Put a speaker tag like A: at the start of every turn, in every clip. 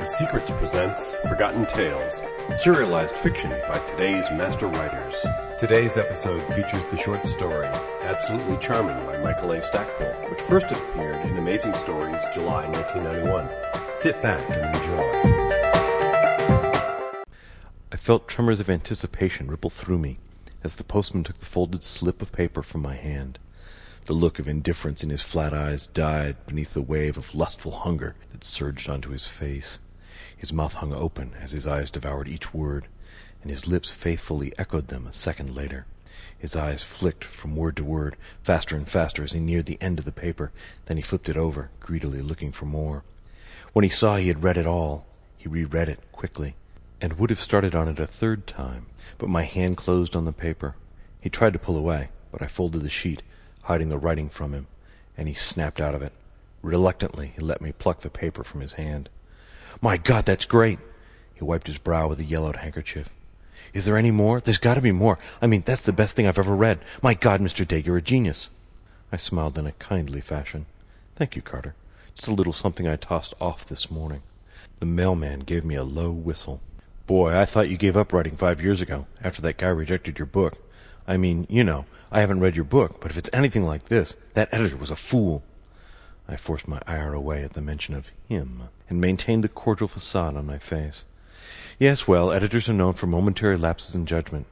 A: The Secrets presents Forgotten Tales, serialized fiction by today's master writers. Today's episode features the short story Absolutely Charming by Michael A. Stackpole, which first appeared in Amazing Stories July 1991. Sit back and enjoy.
B: I felt tremors of anticipation ripple through me as the postman took the folded slip of paper from my hand. The look of indifference in his flat eyes died beneath the wave of lustful hunger that surged onto his face. His mouth hung open as his eyes devoured each word, and his lips faithfully echoed them a second later. His eyes flicked from word to word, faster and faster as he neared the end of the paper. Then he flipped it over, greedily looking for more. When he saw he had read it all, he reread it quickly, and would have started on it a third time, but my hand closed on the paper. He tried to pull away, but I folded the sheet, hiding the writing from him, and he snapped out of it. Reluctantly, he let me pluck the paper from his hand. My God, that's great! He wiped his brow with a yellowed handkerchief. Is there any more? There's got to be more. I mean, that's the best thing I've ever read. My God, Mr. Day, you're a genius. I smiled in a kindly fashion. Thank you, Carter. Just a little something I tossed off this morning. The mailman gave me a low whistle. Boy, I thought you gave up writing five years ago, after that guy rejected your book. I mean, you know, I haven't read your book, but if it's anything like this, that editor was a fool. I forced my ire away at the mention of him, and maintained the cordial facade on my face. Yes, well, editors are known for momentary lapses in judgment.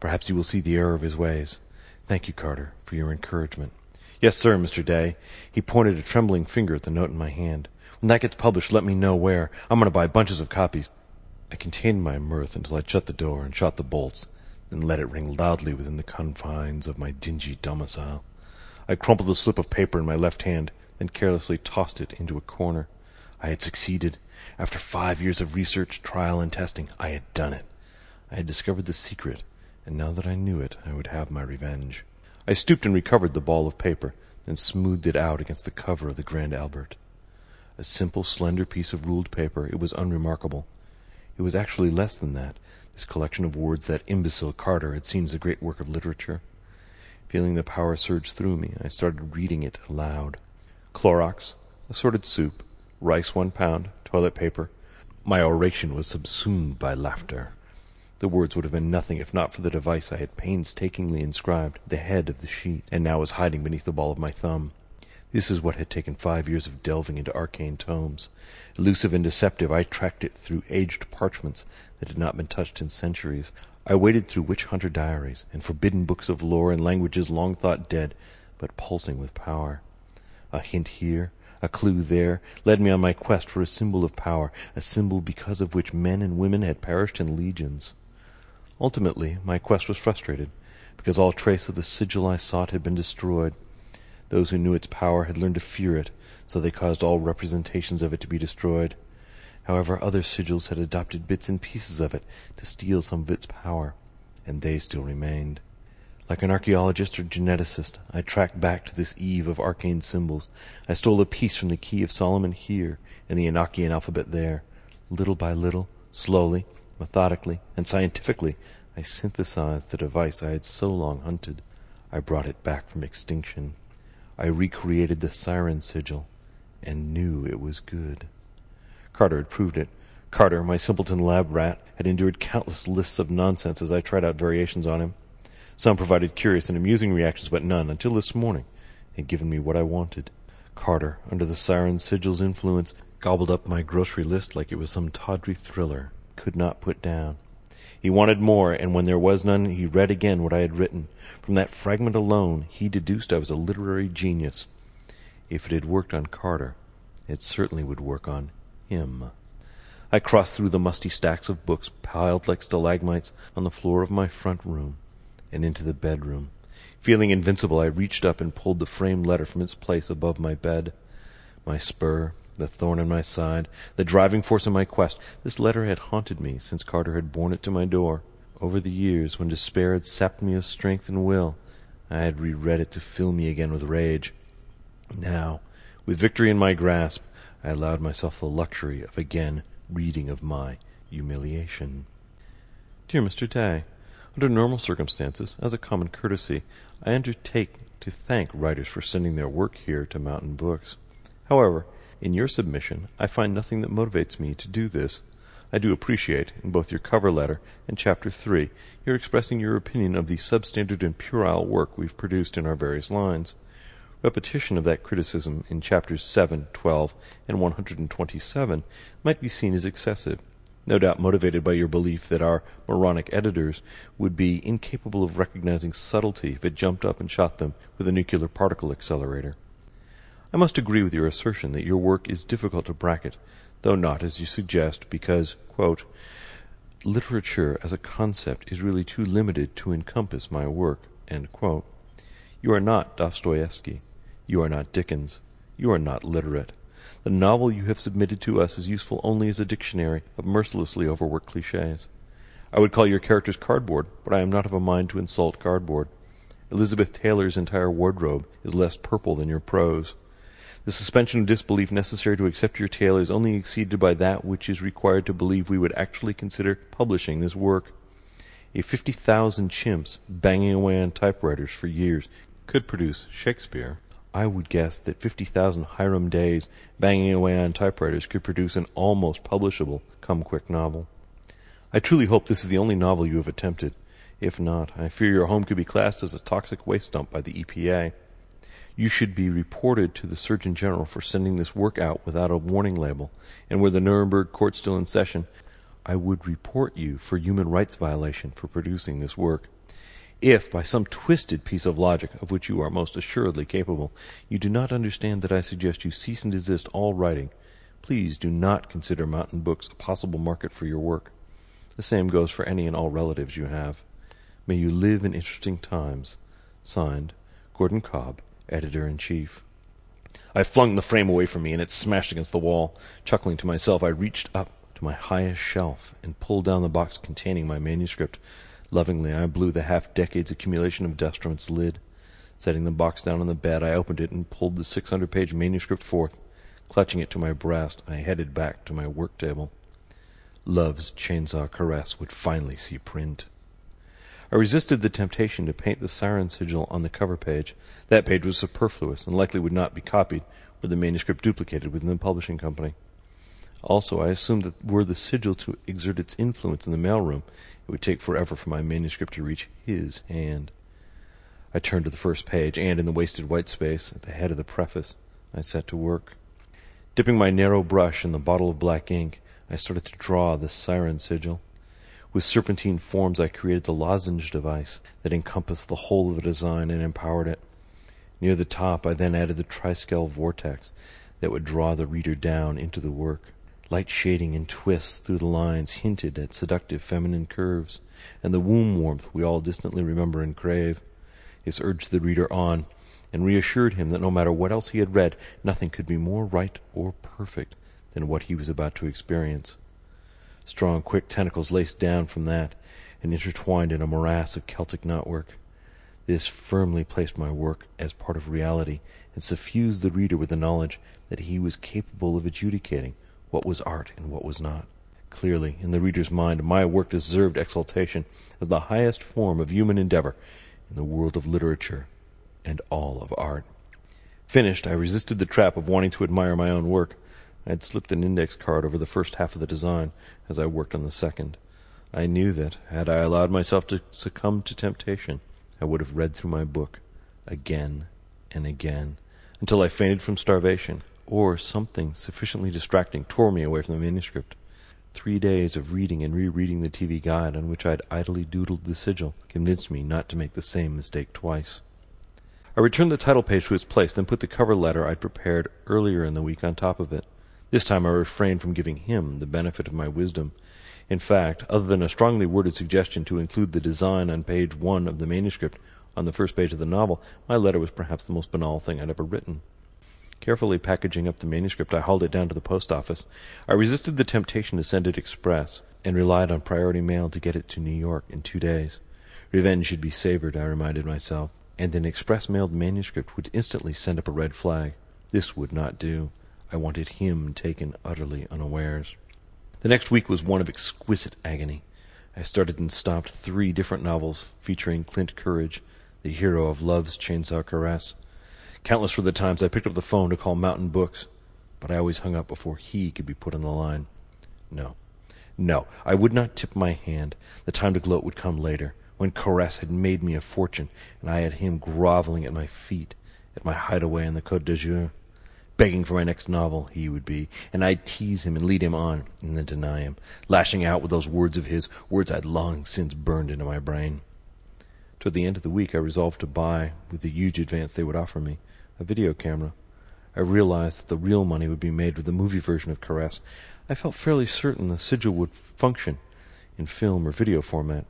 B: Perhaps he will see the error of his ways. Thank you, Carter, for your encouragement. Yes, sir, Mr. Day. He pointed a trembling finger at the note in my hand. When that gets published, let me know where. I'm going to buy bunches of copies. I contained my mirth until I shut the door and shot the bolts, then let it ring loudly within the confines of my dingy domicile. I crumpled the slip of paper in my left hand, then carelessly tossed it into a corner. I had succeeded. After five years of research, trial, and testing, I had done it. I had discovered the secret, and now that I knew it, I would have my revenge. I stooped and recovered the ball of paper, then smoothed it out against the cover of the Grand Albert. A simple, slender piece of ruled paper, it was unremarkable. It was actually less than that, this collection of words that imbecile Carter had seen as a great work of literature. Feeling the power surge through me, I started reading it aloud. Clorox, assorted soup, rice one pound, toilet paper. My oration was subsumed by laughter. The words would have been nothing if not for the device I had painstakingly inscribed the head of the sheet, and now was hiding beneath the ball of my thumb. This is what had taken five years of delving into arcane tomes. Elusive and deceptive, I tracked it through aged parchments that had not been touched in centuries. I waded through witch hunter diaries and forbidden books of lore in languages long thought dead, but pulsing with power. A hint here, a clue there, led me on my quest for a symbol of power, a symbol because of which men and women had perished in legions. Ultimately, my quest was frustrated, because all trace of the sigil I sought had been destroyed. Those who knew its power had learned to fear it, so they caused all representations of it to be destroyed. However, other sigils had adopted bits and pieces of it to steal some of its power, and they still remained. Like an archaeologist or geneticist, I tracked back to this eve of arcane symbols. I stole a piece from the key of Solomon here, and the Enochian alphabet there. Little by little, slowly, methodically, and scientifically, I synthesized the device I had so long hunted. I brought it back from extinction. I recreated the siren sigil, and knew it was good. Carter had proved it. Carter, my simpleton lab rat, had endured countless lists of nonsense as I tried out variations on him. Some provided curious and amusing reactions, but none, until this morning, had given me what I wanted. Carter, under the siren sigil's influence, gobbled up my grocery list like it was some tawdry thriller, could not put down. He wanted more, and when there was none, he read again what I had written. From that fragment alone, he deduced I was a literary genius. If it had worked on Carter, it certainly would work on him. I crossed through the musty stacks of books piled like stalagmites on the floor of my front room and into the bedroom. Feeling invincible, I reached up and pulled the framed letter from its place above my bed. My spur, the thorn in my side, the driving force of my quest. This letter had haunted me since Carter had borne it to my door. Over the years, when despair had sapped me of strength and will, I had reread it to fill me again with rage. Now, with victory in my grasp, I allowed myself the luxury of again reading of my humiliation. Dear Mr. Day, under normal circumstances, as a common courtesy, I undertake to thank writers for sending their work here to Mountain Books. However, in your submission, I find nothing that motivates me to do this. I do appreciate, in both your cover letter and Chapter 3, your expressing your opinion of the substandard and puerile work we've produced in our various lines. Repetition of that criticism in Chapters 7, 12, and 127 might be seen as excessive, no doubt motivated by your belief that our moronic editors would be incapable of recognizing subtlety if it jumped up and shot them with a nuclear particle accelerator. I must agree with your assertion that your work is difficult to bracket, though not as you suggest, because, quote, literature as a concept is really too limited to encompass my work. You are not Dostoevsky. You are not Dickens. You are not literate. The novel you have submitted to us is useful only as a dictionary of mercilessly overworked cliches. I would call your characters cardboard, but I am not of a mind to insult cardboard. Elizabeth Taylor's entire wardrobe is less purple than your prose. The suspension of disbelief necessary to accept your tale is only exceeded by that which is required to believe we would actually consider publishing this work. If fifty thousand chimps, banging away on typewriters for years, could produce Shakespeare, I would guess that fifty thousand Hiram Days, banging away on typewriters, could produce an almost publishable come quick novel. I truly hope this is the only novel you have attempted. If not, I fear your home could be classed as a toxic waste dump by the EPA. You should be reported to the Surgeon General for sending this work out without a warning label, and were the Nuremberg court still in session, I would report you for human rights violation for producing this work. If, by some twisted piece of logic, of which you are most assuredly capable, you do not understand that I suggest you cease and desist all writing, please do not consider Mountain Books a possible market for your work. The same goes for any and all relatives you have. May you live in interesting times. Signed, Gordon Cobb, editor in chief. I flung the frame away from me, and it smashed against the wall. Chuckling to myself, I reached up to my highest shelf and pulled down the box containing my manuscript. Lovingly, I blew the half decade's accumulation of dust from its lid. Setting the box down on the bed, I opened it and pulled the 600 page manuscript forth. Clutching it to my breast, I headed back to my work table. Love's chainsaw caress would finally see print. I resisted the temptation to paint the siren sigil on the cover page. That page was superfluous and likely would not be copied were the manuscript duplicated within the publishing company. Also, I assumed that were the sigil to exert its influence in the mailroom, it would take forever for my manuscript to reach his hand. I turned to the first page, and in the wasted white space at the head of the preface, I set to work. Dipping my narrow brush in the bottle of black ink, I started to draw the siren sigil. With serpentine forms, I created the lozenge device that encompassed the whole of the design and empowered it. Near the top, I then added the triskel vortex that would draw the reader down into the work. Light shading and twists through the lines hinted at seductive feminine curves, and the womb warmth we all distantly remember and crave. This urged the reader on, and reassured him that no matter what else he had read, nothing could be more right or perfect than what he was about to experience. Strong, quick tentacles laced down from that and intertwined in a morass of Celtic knotwork. This firmly placed my work as part of reality and suffused the reader with the knowledge that he was capable of adjudicating what was art and what was not. Clearly, in the reader's mind, my work deserved exaltation as the highest form of human endeavor in the world of literature and all of art. Finished, I resisted the trap of wanting to admire my own work. I had slipped an index card over the first half of the design as I worked on the second. I knew that, had I allowed myself to succumb to temptation, I would have read through my book again and again until I fainted from starvation, or something sufficiently distracting tore me away from the manuscript. Three days of reading and rereading the TV guide on which I had idly doodled the sigil convinced me not to make the same mistake twice. I returned the title page to its place, then put the cover letter I'd prepared earlier in the week on top of it. This time I refrained from giving him the benefit of my wisdom. In fact, other than a strongly worded suggestion to include the design on page one of the manuscript on the first page of the novel, my letter was perhaps the most banal thing I'd ever written. Carefully packaging up the manuscript, I hauled it down to the post office. I resisted the temptation to send it express, and relied on priority mail to get it to New York in two days. Revenge should be savored, I reminded myself, and an express mailed manuscript would instantly send up a red flag. This would not do. I wanted him taken utterly unawares. The next week was one of exquisite agony. I started and stopped three different novels featuring Clint Courage, the hero of Love's Chainsaw Caress. Countless were the times I picked up the phone to call Mountain Books. but I always hung up before he could be put on the line. No, no, I would not tip my hand. The time to gloat would come later, when Caress had made me a fortune, and I had him groveling at my feet, at my hideaway on the Côte d'Azur. Begging for my next novel, he would be, and I'd tease him and lead him on, and then deny him, lashing out with those words of his, words I'd long since burned into my brain. Toward the end of the week, I resolved to buy, with the huge advance they would offer me, a video camera. I realized that the real money would be made with the movie version of Caress. I felt fairly certain the sigil would function in film or video format.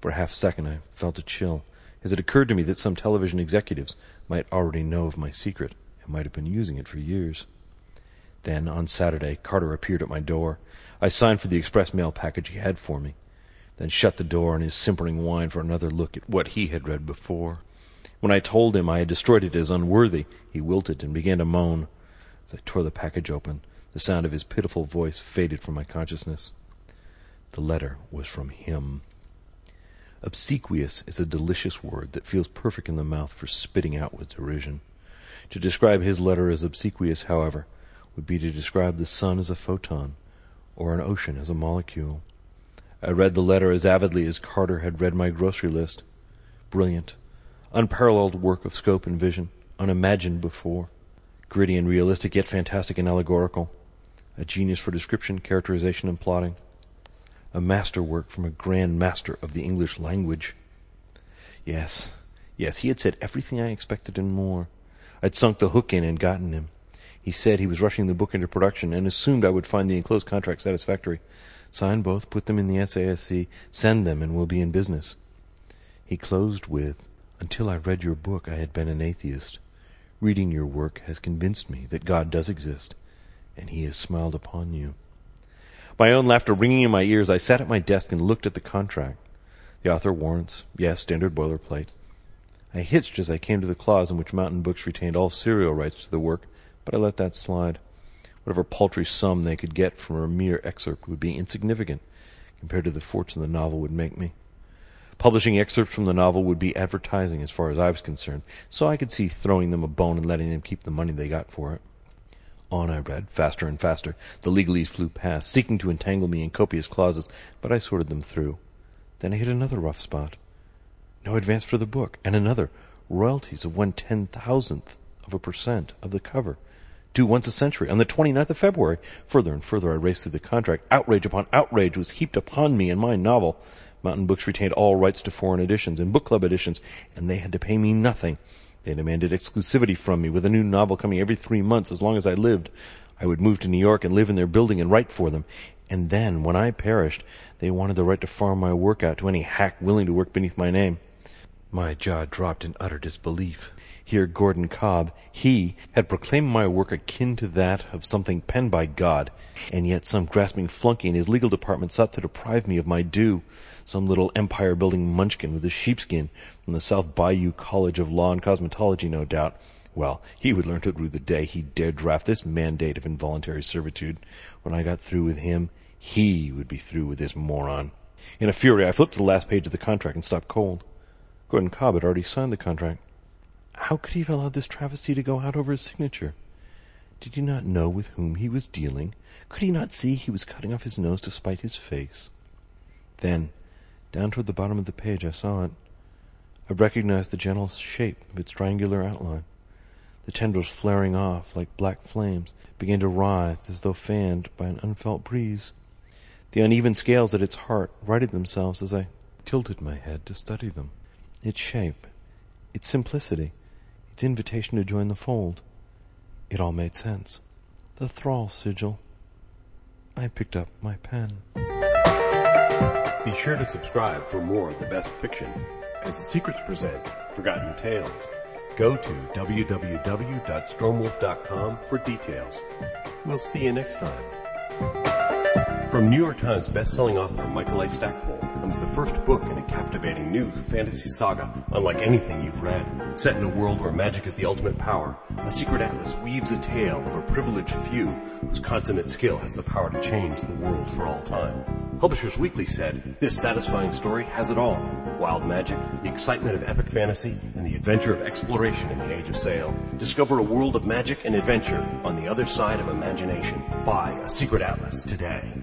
B: For a half second, I felt a chill, as it occurred to me that some television executives might already know of my secret and might have been using it for years. Then, on Saturday, Carter appeared at my door. I signed for the express mail package he had for me, then shut the door on his simpering whine for another look at what he had read before. When I told him I had destroyed it as unworthy, he wilted and began to moan. As I tore the package open, the sound of his pitiful voice faded from my consciousness. The letter was from him. Obsequious is a delicious word that feels perfect in the mouth for spitting out with derision. To describe his letter as obsequious, however, would be to describe the sun as a photon, or an ocean as a molecule. I read the letter as avidly as Carter had read my grocery list. Brilliant, unparalleled work of scope and vision, unimagined before. Gritty and realistic, yet fantastic and allegorical. A genius for description, characterization, and plotting. A masterwork from a grand master of the English language. Yes, yes, he had said everything I expected and more. I'd sunk the hook in and gotten him. He said he was rushing the book into production and assumed I would find the enclosed contract satisfactory. Sign both, put them in the SASE, send them, and we'll be in business. He closed with, Until I read your book, I had been an atheist. Reading your work has convinced me that God does exist, and he has smiled upon you. My own laughter ringing in my ears, I sat at my desk and looked at the contract. The author warrants, yes, standard boilerplate. I hitched as I came to the clause in which Mountain Books retained all serial rights to the work, but I let that slide. Whatever paltry sum they could get from a mere excerpt would be insignificant compared to the fortune the novel would make me. Publishing excerpts from the novel would be advertising as far as I was concerned, so I could see throwing them a bone and letting them keep the money they got for it. On I read, faster and faster. The legalese flew past, seeking to entangle me in copious clauses, but I sorted them through. Then I hit another rough spot. No advance for the book, and another. Royalties of one ten thousandth of a percent of the cover. Due once a century, on the 29th of February. Further and further I raced through the contract. Outrage upon outrage was heaped upon me and my novel. Mountain Books retained all rights to foreign editions and book club editions, and they had to pay me nothing. They demanded exclusivity from me, with a new novel coming every three months as long as I lived. I would move to New York and live in their building and write for them. And then, when I perished, they wanted the right to farm my work out to any hack willing to work beneath my name. My jaw dropped in utter disbelief. Here Gordon Cobb, he, had proclaimed my work akin to that of something penned by God, and yet some grasping flunky in his legal department sought to deprive me of my due some little empire building munchkin with a sheepskin from the South Bayou College of Law and Cosmetology, no doubt. Well, he would learn to rue the day he dared draft this mandate of involuntary servitude. When I got through with him, he would be through with this moron. In a fury, I flipped to the last page of the contract and stopped cold. Gordon Cobb had already signed the contract. How could he have allowed this travesty to go out over his signature? Did he not know with whom he was dealing? Could he not see he was cutting off his nose to spite his face? Then, down toward the bottom of the page I saw it. I recognized the gentle shape of its triangular outline. The tendrils flaring off like black flames began to writhe as though fanned by an unfelt breeze. The uneven scales at its heart righted themselves as I tilted my head to study them. Its shape, its simplicity, its invitation to join the fold. It all made sense. The thrall sigil. I picked up my pen.
A: Be sure to subscribe for more of the best fiction. As the secrets present Forgotten Tales, go to www.stormwolf.com for details. We'll see you next time. From New York Times bestselling author Michael A. Stackpole comes the first book in a captivating new fantasy saga unlike anything you've read. Set in a world where magic is the ultimate power, A Secret Atlas weaves a tale of a privileged few whose consummate skill has the power to change the world for all time. Publishers Weekly said, This satisfying story has it all wild magic, the excitement of epic fantasy, and the adventure of exploration in the Age of Sail. Discover a world of magic and adventure on the other side of imagination. Buy A Secret Atlas today.